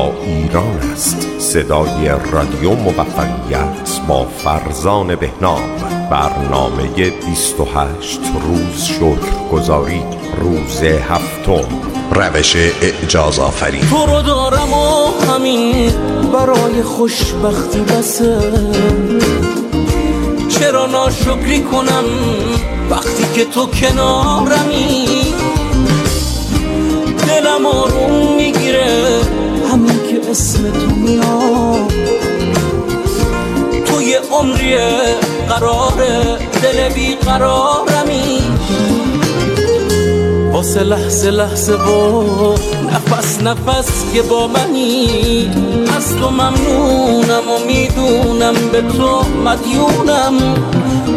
ایران است. صدای رادیو موفقیت با فرزان بهنام. برنامه 28 روز شکر گذاری روز هفتم. روش اعجاز آفرین تو رو دارم و همین برای خوشبختی بسه. چرا ناشکری کنم وقتی که تو کنارمی؟ دلم آروم اسم تو میاد تو یه عمریه قراره دل بیقرارمی واسه لحظه لحظه با نفس نفس که با منی. از تو ممنونم و می‌دونم به تو مدیونم.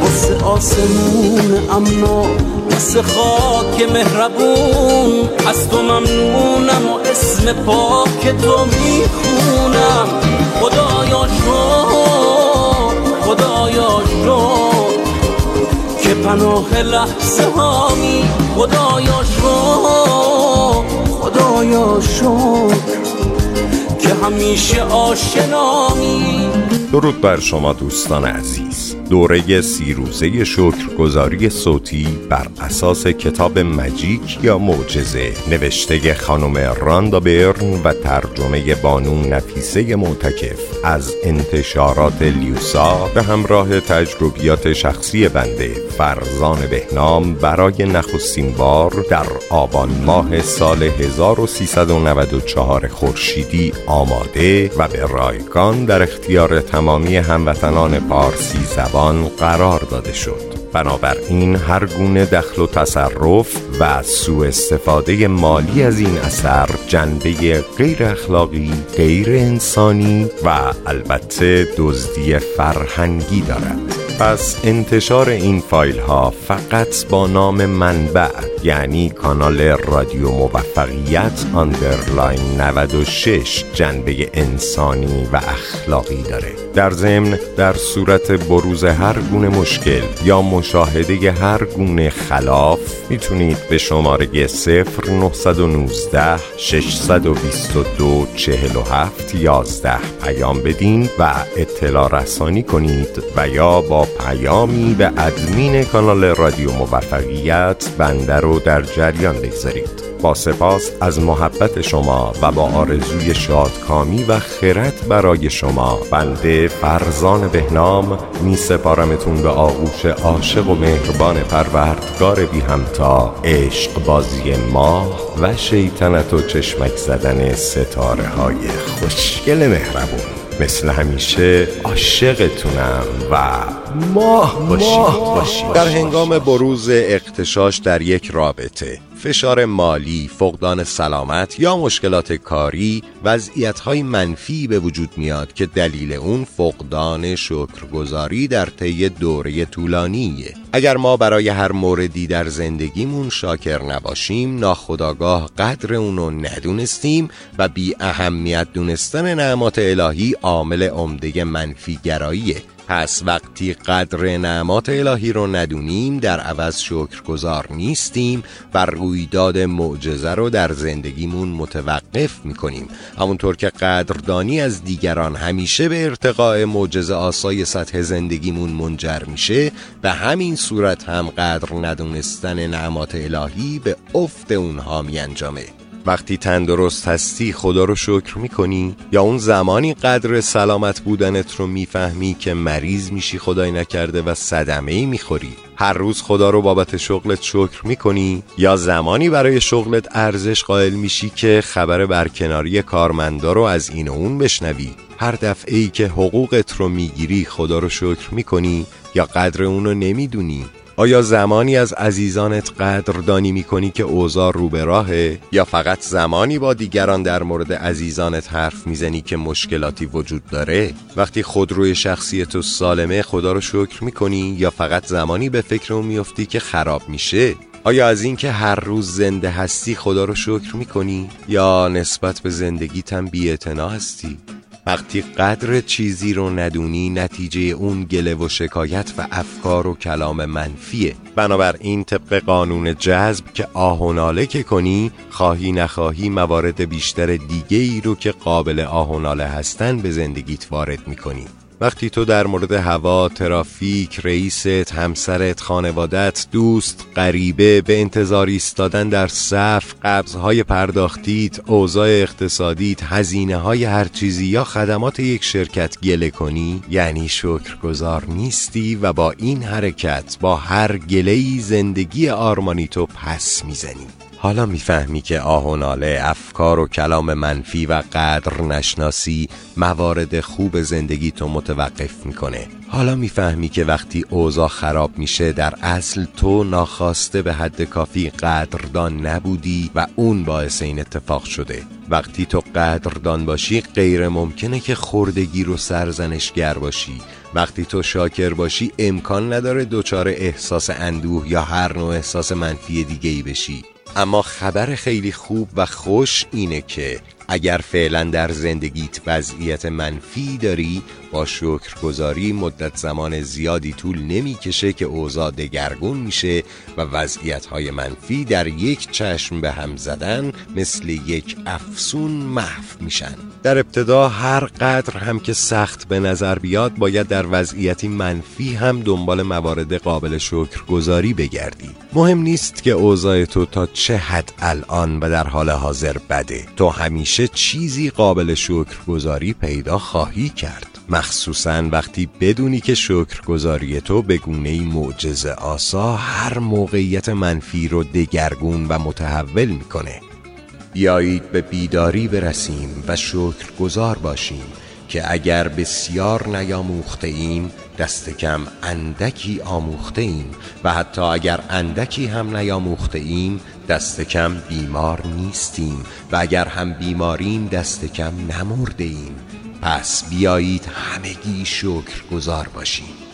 واسه آسمون امنا واسه خاک مهربون. از تو ممنونم و اسم پاک تو می‌خونم. خدایا شد خدایا شد که پناه لحظه هامی. خدایا شد خدایا شد که همیشه آشنامی. درود بر شما دوستان عزیز. دوره سی روزه شکرگزاری صوتی بر اساس کتاب مجیک یا معجزه. نوشته خانم راندا برن و ترجمه بانون نفیسه معتکف. از انتشارات لیوسا به همراه تجربیات شخصی بنده فرزان بهنام برای نخستین بار در آبان ماه سال 1394 خورشیدی آماده و به رایگان در اختیار تمامی هموطنان پارسی زبان قرار داده شد. بنابراین هر گونه دخل و تصرف و سوء استفاده مالی از این اثر جنبه غیر اخلاقی، غیر انسانی و البته دزدی فرهنگی دارد. پس انتشار این فایل ها فقط با نام منبع یعنی کانال رادیو موفقیت underline 96 جنبه انسانی و اخلاقی داره. در ضمن در صورت بروز هر گونه مشکل یا مشاهده هر گونه خلاف می‌تونید به شماره 0919 622 47 11 پیام بدین و اطلاع رسانی کنید و یا با پیامی به ادمین کانال رادیو موفقیت بنده رو در جریان بگذارید. با سپاس از محبت شما و با آرزوی شادکامی و خرد برای شما. بنده فرزان بهنام می سپارمتون به آغوش عاشق و مهربان پروردگار بی همتا. عشق بازی ماه و شیطنت و چشمک زدن ستاره های خوشگل مهربون. مثل همیشه عاشقتونم و ماه باشید در هنگام بروز اقتشاش در یک رابطه. فشار مالی، فقدان سلامت یا مشکلات کاری وضعیت منفی به وجود میاد که دلیل اون فقدان شکرگزاری در طی دوره طولانیه. اگر ما برای هر موردی در زندگیمون شاکر نباشیم ناخداگاه قدر اونو ندونستیم و بی اهمیت دونستن نعمات الهی عامل عمده منفی گراییه. پس وقتی قدر نعمات الهی رو ندونیم در عوض شکرگزار نیستیم و رویداد معجزه رو در زندگیمون متوقف می‌کنیم. همونطور که قدردانی از دیگران همیشه به ارتقاء معجزه آسای سطح زندگیمون منجر میشه به همین صورت هم قدر ندونستن نعمات الهی به افت اونها می انجامه وقتی تندرست هستی خدا رو شکر می‌کنی؟ یا اون زمانی قدر سلامت بودنت رو می‌فهمی که مریض میشی خدای نکرده و صدمه ای می‌خوری؟ هر روز خدا رو بابت شغلت شکر می‌کنی؟ یا زمانی برای شغلت ارزش قائل میشی که خبر برکناری کارمندا رو از این و اون بشنوی؟ هر دفعه ای که حقوقت رو می‌گیری خدا رو شکر می‌کنی؟ یا قدر اون رو نمی‌دونی؟ آیا زمانی از عزیزانت قدردانی می‌کنی که اوضاع رو به راهه؟ یا فقط زمانی با دیگران در مورد عزیزانت حرف می‌زنی که مشکلاتی وجود داره؟ وقتی خودروی شخصی تو سالمه خدا رو شکر می‌کنی؟ یا فقط زمانی به فکر اون میفتی که خراب میشه؟ آیا از اینکه هر روز زنده هستی خدا رو شکر می‌کنی؟ یا نسبت به زندگیتم بی هستی؟ وقتی قدر چیزی رو ندونی نتیجه اون گله و شکایت و افکار و کلام منفیه. بنابراین طبق قانون جذب که آه و ناله که کنی خواهی نخواهی موارد بیشتر دیگه ای رو که قابل آه و ناله هستن به زندگیت وارد می‌کنی. وقتی تو در مورد هوا، ترافیک، رئیست، همسرت، خانوادت، دوست، غریبه به انتظار ایستادن در صف، قبضهای پرداختیت، اوضاع اقتصادیت، هزینه های هر چیزی یا خدمات یک شرکت گله کنی یعنی شکرگزار نیستی و با این حرکت با هر گلهی زندگی آرمانی تو پس می‌زنی. حالا می‌فهمی که آه و ناله افکار و کلام منفی و قدر نشناسی موارد خوب زندگی تو متوقف می‌کنه. حالا می‌فهمی که وقتی اوضاع خراب میشه در اصل تو ناخواسته به حد کافی قدردان نبودی و اون باعث این اتفاق شده. وقتی تو قدردان باشی غیر ممکنه که خردگی رو سرزنشگر باشی. وقتی تو شاکر باشی امکان نداره دچار احساس اندوه یا هر نوع احساس منفی دیگه ای بشی. اما خبر خیلی خوب و خوش اینه که اگر فعلا در زندگیت وضعیت منفی داری با شکرگزاری مدت زمان زیادی طول نمی‌کشه که اوضاع دگرگون میشه و وضعیت های منفی در یک چشم به هم زدن مثل یک افسون محو میشن. در ابتدا هر قدر هم که سخت به نظر بیاد باید در وضعیتی منفی هم دنبال موارد قابل شکرگزاری بگردی. مهم نیست که اوضاع تو تا چه حد الان و در حال حاضر بده. تو همیشه چیزی قابل شکرگزاری پیدا خواهی کرد. مخصوصا وقتی بدونی که شکرگزاری تو به گونه معجزه آسا هر موقعیت منفی رو دگرگون و متحول می‌کنه. بیایید به بیداری برسیم و شکرگزار باشیم که اگر بسیار نیاموخته ایم دست کم اندکی آموخته ایم و حتی اگر اندکی هم نیاموخته ایم دست کم بیمار نیستیم و اگر هم بیماریم دست کم نمرده ایم پس بیایید همگی شکر گذار باشیم.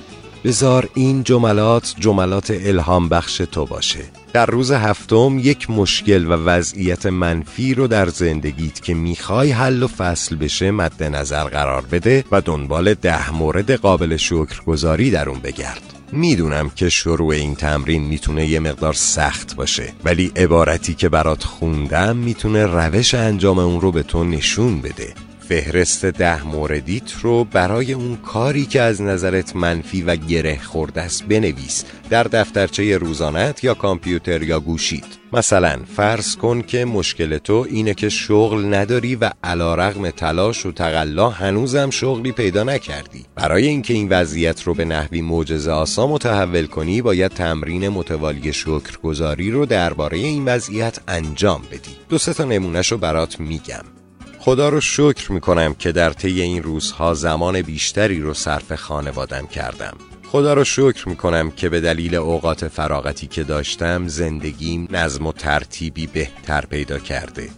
بزار این جملات جملات الهام بخش تو باشه. در روز هفتم یک مشکل و وضعیت منفی رو در زندگیت که می‌خوای حل و فصل بشه مد نظر قرار بده و دنبال ده مورد قابل شکرگزاری در اون بگرد. می‌دونم که شروع این تمرین می‌تونه یه مقدار سخت باشه ولی عبارتی که برات خوندم می‌تونه روش انجام اون رو به تو نشون بده. فهرست ده موردیت رو برای اون کاری که از نظرت منفی و گره خورده است بنویس در دفترچه روزانت یا کامپیوتر یا گوشید مثلا فرض کن که مشکل تو اینه که شغل نداری و علا رغم تلاش و تقلا هنوزم شغلی پیدا نکردی. برای اینکه این وضعیت رو به نحوی معجزه آسا متحول کنی باید تمرین متوالی شکرگزاری رو درباره این وضعیت انجام بدی. دو سه تا نمونهش رو برات میگم. خدا رو شکر می‌کنم که در طی این روزها زمان بیشتری رو صرف خانوادم کردم. خدا رو شکر می‌کنم که به دلیل اوقات فراغتی که داشتم زندگیم نظم و ترتیبی بهتر پیدا کرده.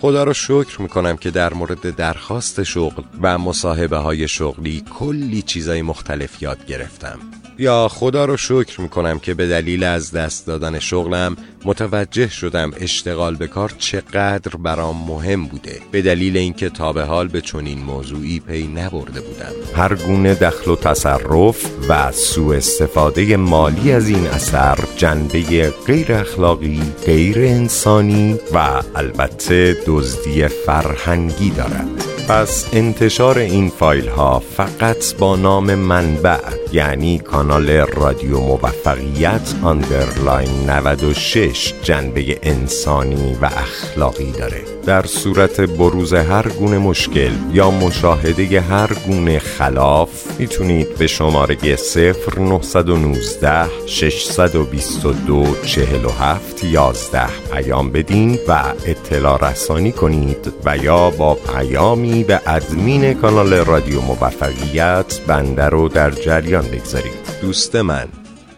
خدا رو شکر می‌کنم که در مورد درخواست شغل و مصاحبه های شغلی کلی چیزای مختلف یاد گرفتم. یا خدا رو شکر می‌کنم که به دلیل از دست دادن شغلم متوجه شدم اشتغال به کار چقدر برام مهم بوده. به دلیل اینکه تا به حال به چنین موضوعی پی نبرده بودم. هر گونه دخل و تصرف و سوء استفاده مالی از این اثر جنبه غیر اخلاقی غیر انسانی و البته دزدی فرهنگی دارد. پس انتشار این فایل ها فقط با نام منبع یعنی کانال رادیو موفقیت آندرلاین 96 جنبه انسانی و اخلاقی داره. در صورت بروز هر گونه مشکل یا مشاهده هر گونه خلاف می‌تونید به شماره 0919 622 47 11 پیام بدین و اطلاع رسانی کنید و یا با پیامی به ادمین کانال رادیو موفقیت بنده رو در جریان بگذارید. دوست من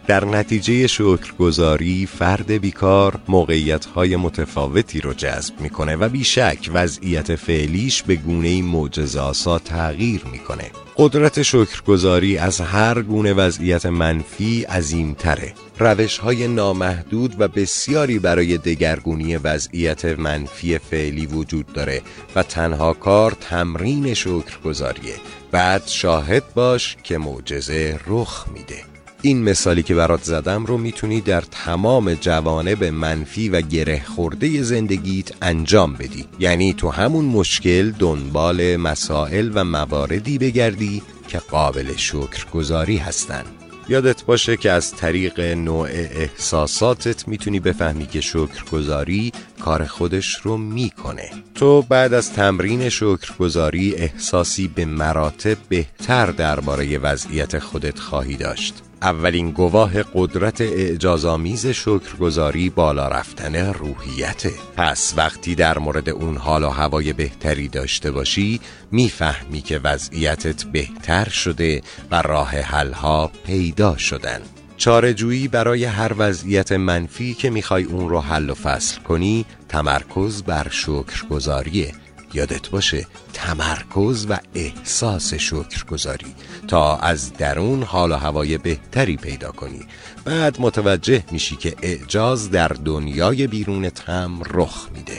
در نتیجه شکرگزاری فرد بیکار موقعیت های متفاوتی رو جذب می‌کنه و بیشک وضعیت فعلیش به گونه معجزاسا تغییر می‌کنه. قدرت شکرگزاری از هر گونه وضعیت منفی عظیمتره. روش های نامحدود و بسیاری برای دگرگونی وضعیت منفی فعلی وجود داره و تنها کار تمرین شکرگزاریه. بعد شاهد باش که معجزه رخ میده. این مثالی که برات زدم رو می‌تونی در تمام جوانب منفی و گره خورده زندگیت انجام بدی. یعنی تو همون مشکل دنبال مسائل و مواردی بگردی که قابل شکرگزاری هستن. یادت باشه که از طریق نوع احساساتت می‌تونی بفهمی که شکرگزاری کار خودش رو می‌کنه. تو بعد از تمرین شکرگزاری احساسی به مراتب بهتر درباره وضعیت خودت خواهی داشت. اولین گواه قدرت اعجازآمیز شکرگزاری بالا رفتن روحیته پس وقتی در مورد اون حال و هوای بهتری داشته باشی می‌فهمی که وضعیتت بهتر شده و راه حلها پیدا شدن. چارجویی برای هر وضعیت منفی که می‌خوای اون رو حل و فصل کنی تمرکز بر شکرگزاریه. یادت باشه تمرکز و احساس شکرگزاری. تا از درون حال و هوای بهتری پیدا کنی. بعد متوجه میشی که اعجاز در دنیای بیرونت هم رخ میده.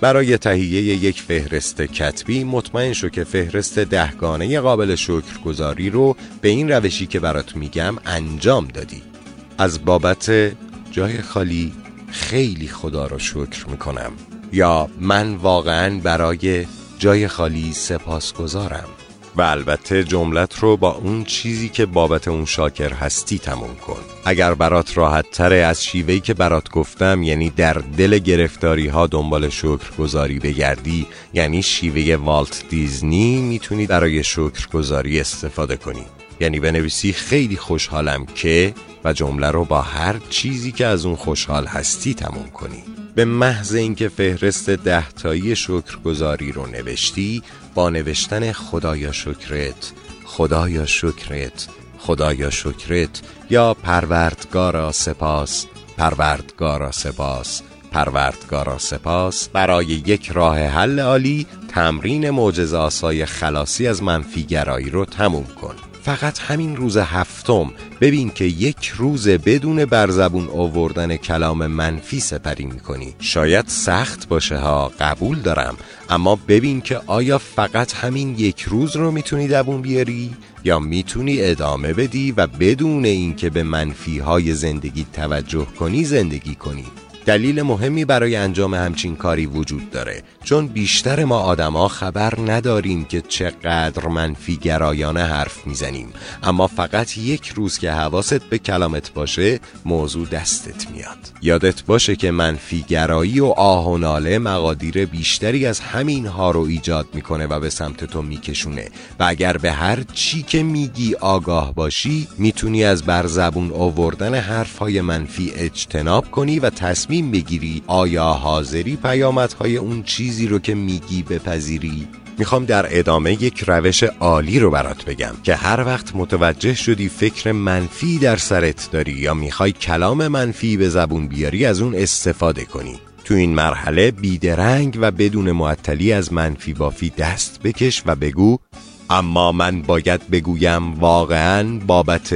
برای تهیه یک فهرست کتبی مطمئن شو که فهرست دهگانه قابل شکرگزاری رو به این روشی که برات میگم انجام دادی. از بابت جای خالی خیلی خدا را شکر می‌کنم. یا من واقعا برای جای خالی سپاسگزارم. و البته جملت رو با اون چیزی که بابت اون شاکر هستی تموم کن. اگر برات راحت تره از شیوهی که برات گفتم یعنی در دل گرفتاری ها دنبال شکرگزاری بگردی یعنی شیوه والت دیزنی می‌تونی برای شکرگزاری استفاده کنی. یعنی بنویسی خیلی خوشحالم که و جمله رو با هر چیزی که از اون خوشحال هستی تموم کنی. به محض اینکه فهرست دهتایی شکرگزاری رو نوشتی با نوشتن خدایا شکرت خدایا شکرت خدایا شکرت یا پروردگارا سپاس پروردگارا سپاس پروردگارا سپاس. برای یک راه حل عالی تمرین معجزه آسای خلاصی از منفیگرایی رو تموم کن. فقط همین روز هفتم. ببین که یک روز بدون برزبون آوردن کلام منفی سپری می‌کنی. شاید سخت باشه ها قبول دارم. اما ببین که آیا فقط همین یک روز رو می‌تونی دوون بیاری؟ یا می‌تونی ادامه بدی و بدون اینکه به منفی های زندگی توجه کنی زندگی کنی؟ دلیل مهمی برای انجام همچین کاری وجود داره. چون بیشتر ما آدما خبر نداریم که چقدر منفی گرایانه حرف می‌زنیم. اما فقط یک روز که حواست به کلامت باشه موضوع دستت میاد. یادت باشه که منفی گرایی و آه و ناله مقادیر بیشتری از همین ها رو ایجاد می‌کنه و به سمت تو میکشونه. و اگر به هر چی که میگی آگاه باشی می‌تونی از برزبون آوردن حرف های منفی اجتناب کنی و تصمیم تصمیم بگیری آیا حاضری پیامدهای اون چیزی رو که میگی بپذیری؟ می‌خوام در ادامه یک روش عالی رو برات بگم که هر وقت متوجه شدی فکر منفی در سرت داری یا می‌خوای کلام منفی به زبون بیاری از اون استفاده کنی. تو این مرحله بیدرنگ و بدون معطلی از منفی بافی دست بکش و بگو اما من باید بگویم واقعا بابت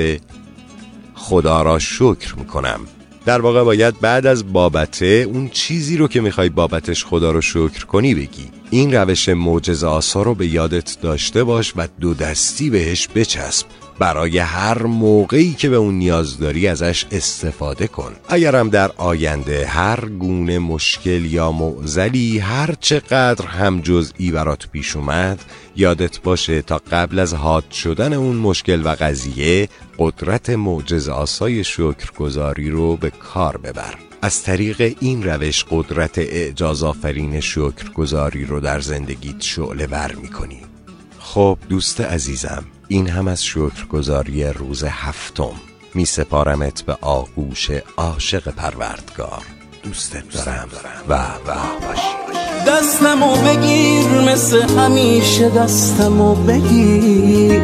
خدا را شکر می‌کنم. در واقع باید بعد از بابته اون چیزی رو که می‌خوای بابتش خدا رو شکر کنی بگی. این روش معجزه آسا رو به یادت داشته باش و دو دستی بهش بچسب. برای هر موقعی که به اون نیاز داری ازش استفاده کن. اگرم در آینده هر گونه مشکل یا معزلی هر چقدر هم جزئی برات پیش اومد یادت باشه تا قبل از حاد شدن اون مشکل و قضیه قدرت معجز آسای شکرگزاری رو به کار ببر. از طریق این روش قدرت اعجاز آفرین شکرگزاری رو در زندگیت شعله ور می‌کنی. خب دوست عزیزم این هم از شکرگزاری روز هفتم. می سپارمت به آغوش عاشق پروردگار. دوستت دارم و و دستمو بگیر مثل همیشه دستمو بگیر.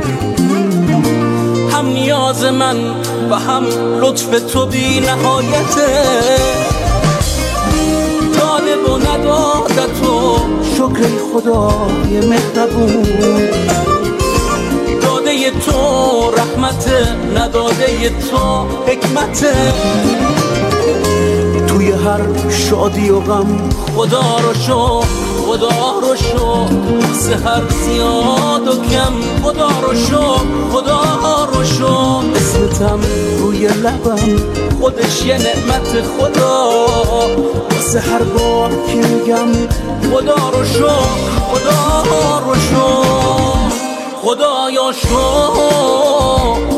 هم نیاز من و هم لطف تو بی نهایته. داده و تو شکر خدای مهربون. رحمت نداده تو حکمت. توی هر شادی و غم خدا رو شو خدا رو شو. سهر زیاد و کم خدا رو شو خدا رو شو. اسمتم روی لبم خودش یه نعمت خدا. واسه هر بار که میگم خدا رو شو خدا رو شو. خدایا شو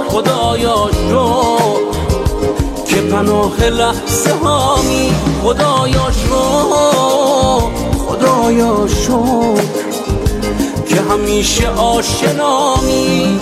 خدایا شو. که پناه لحظه هامی خدایا شو خدایا شو. که همیشه آشنامی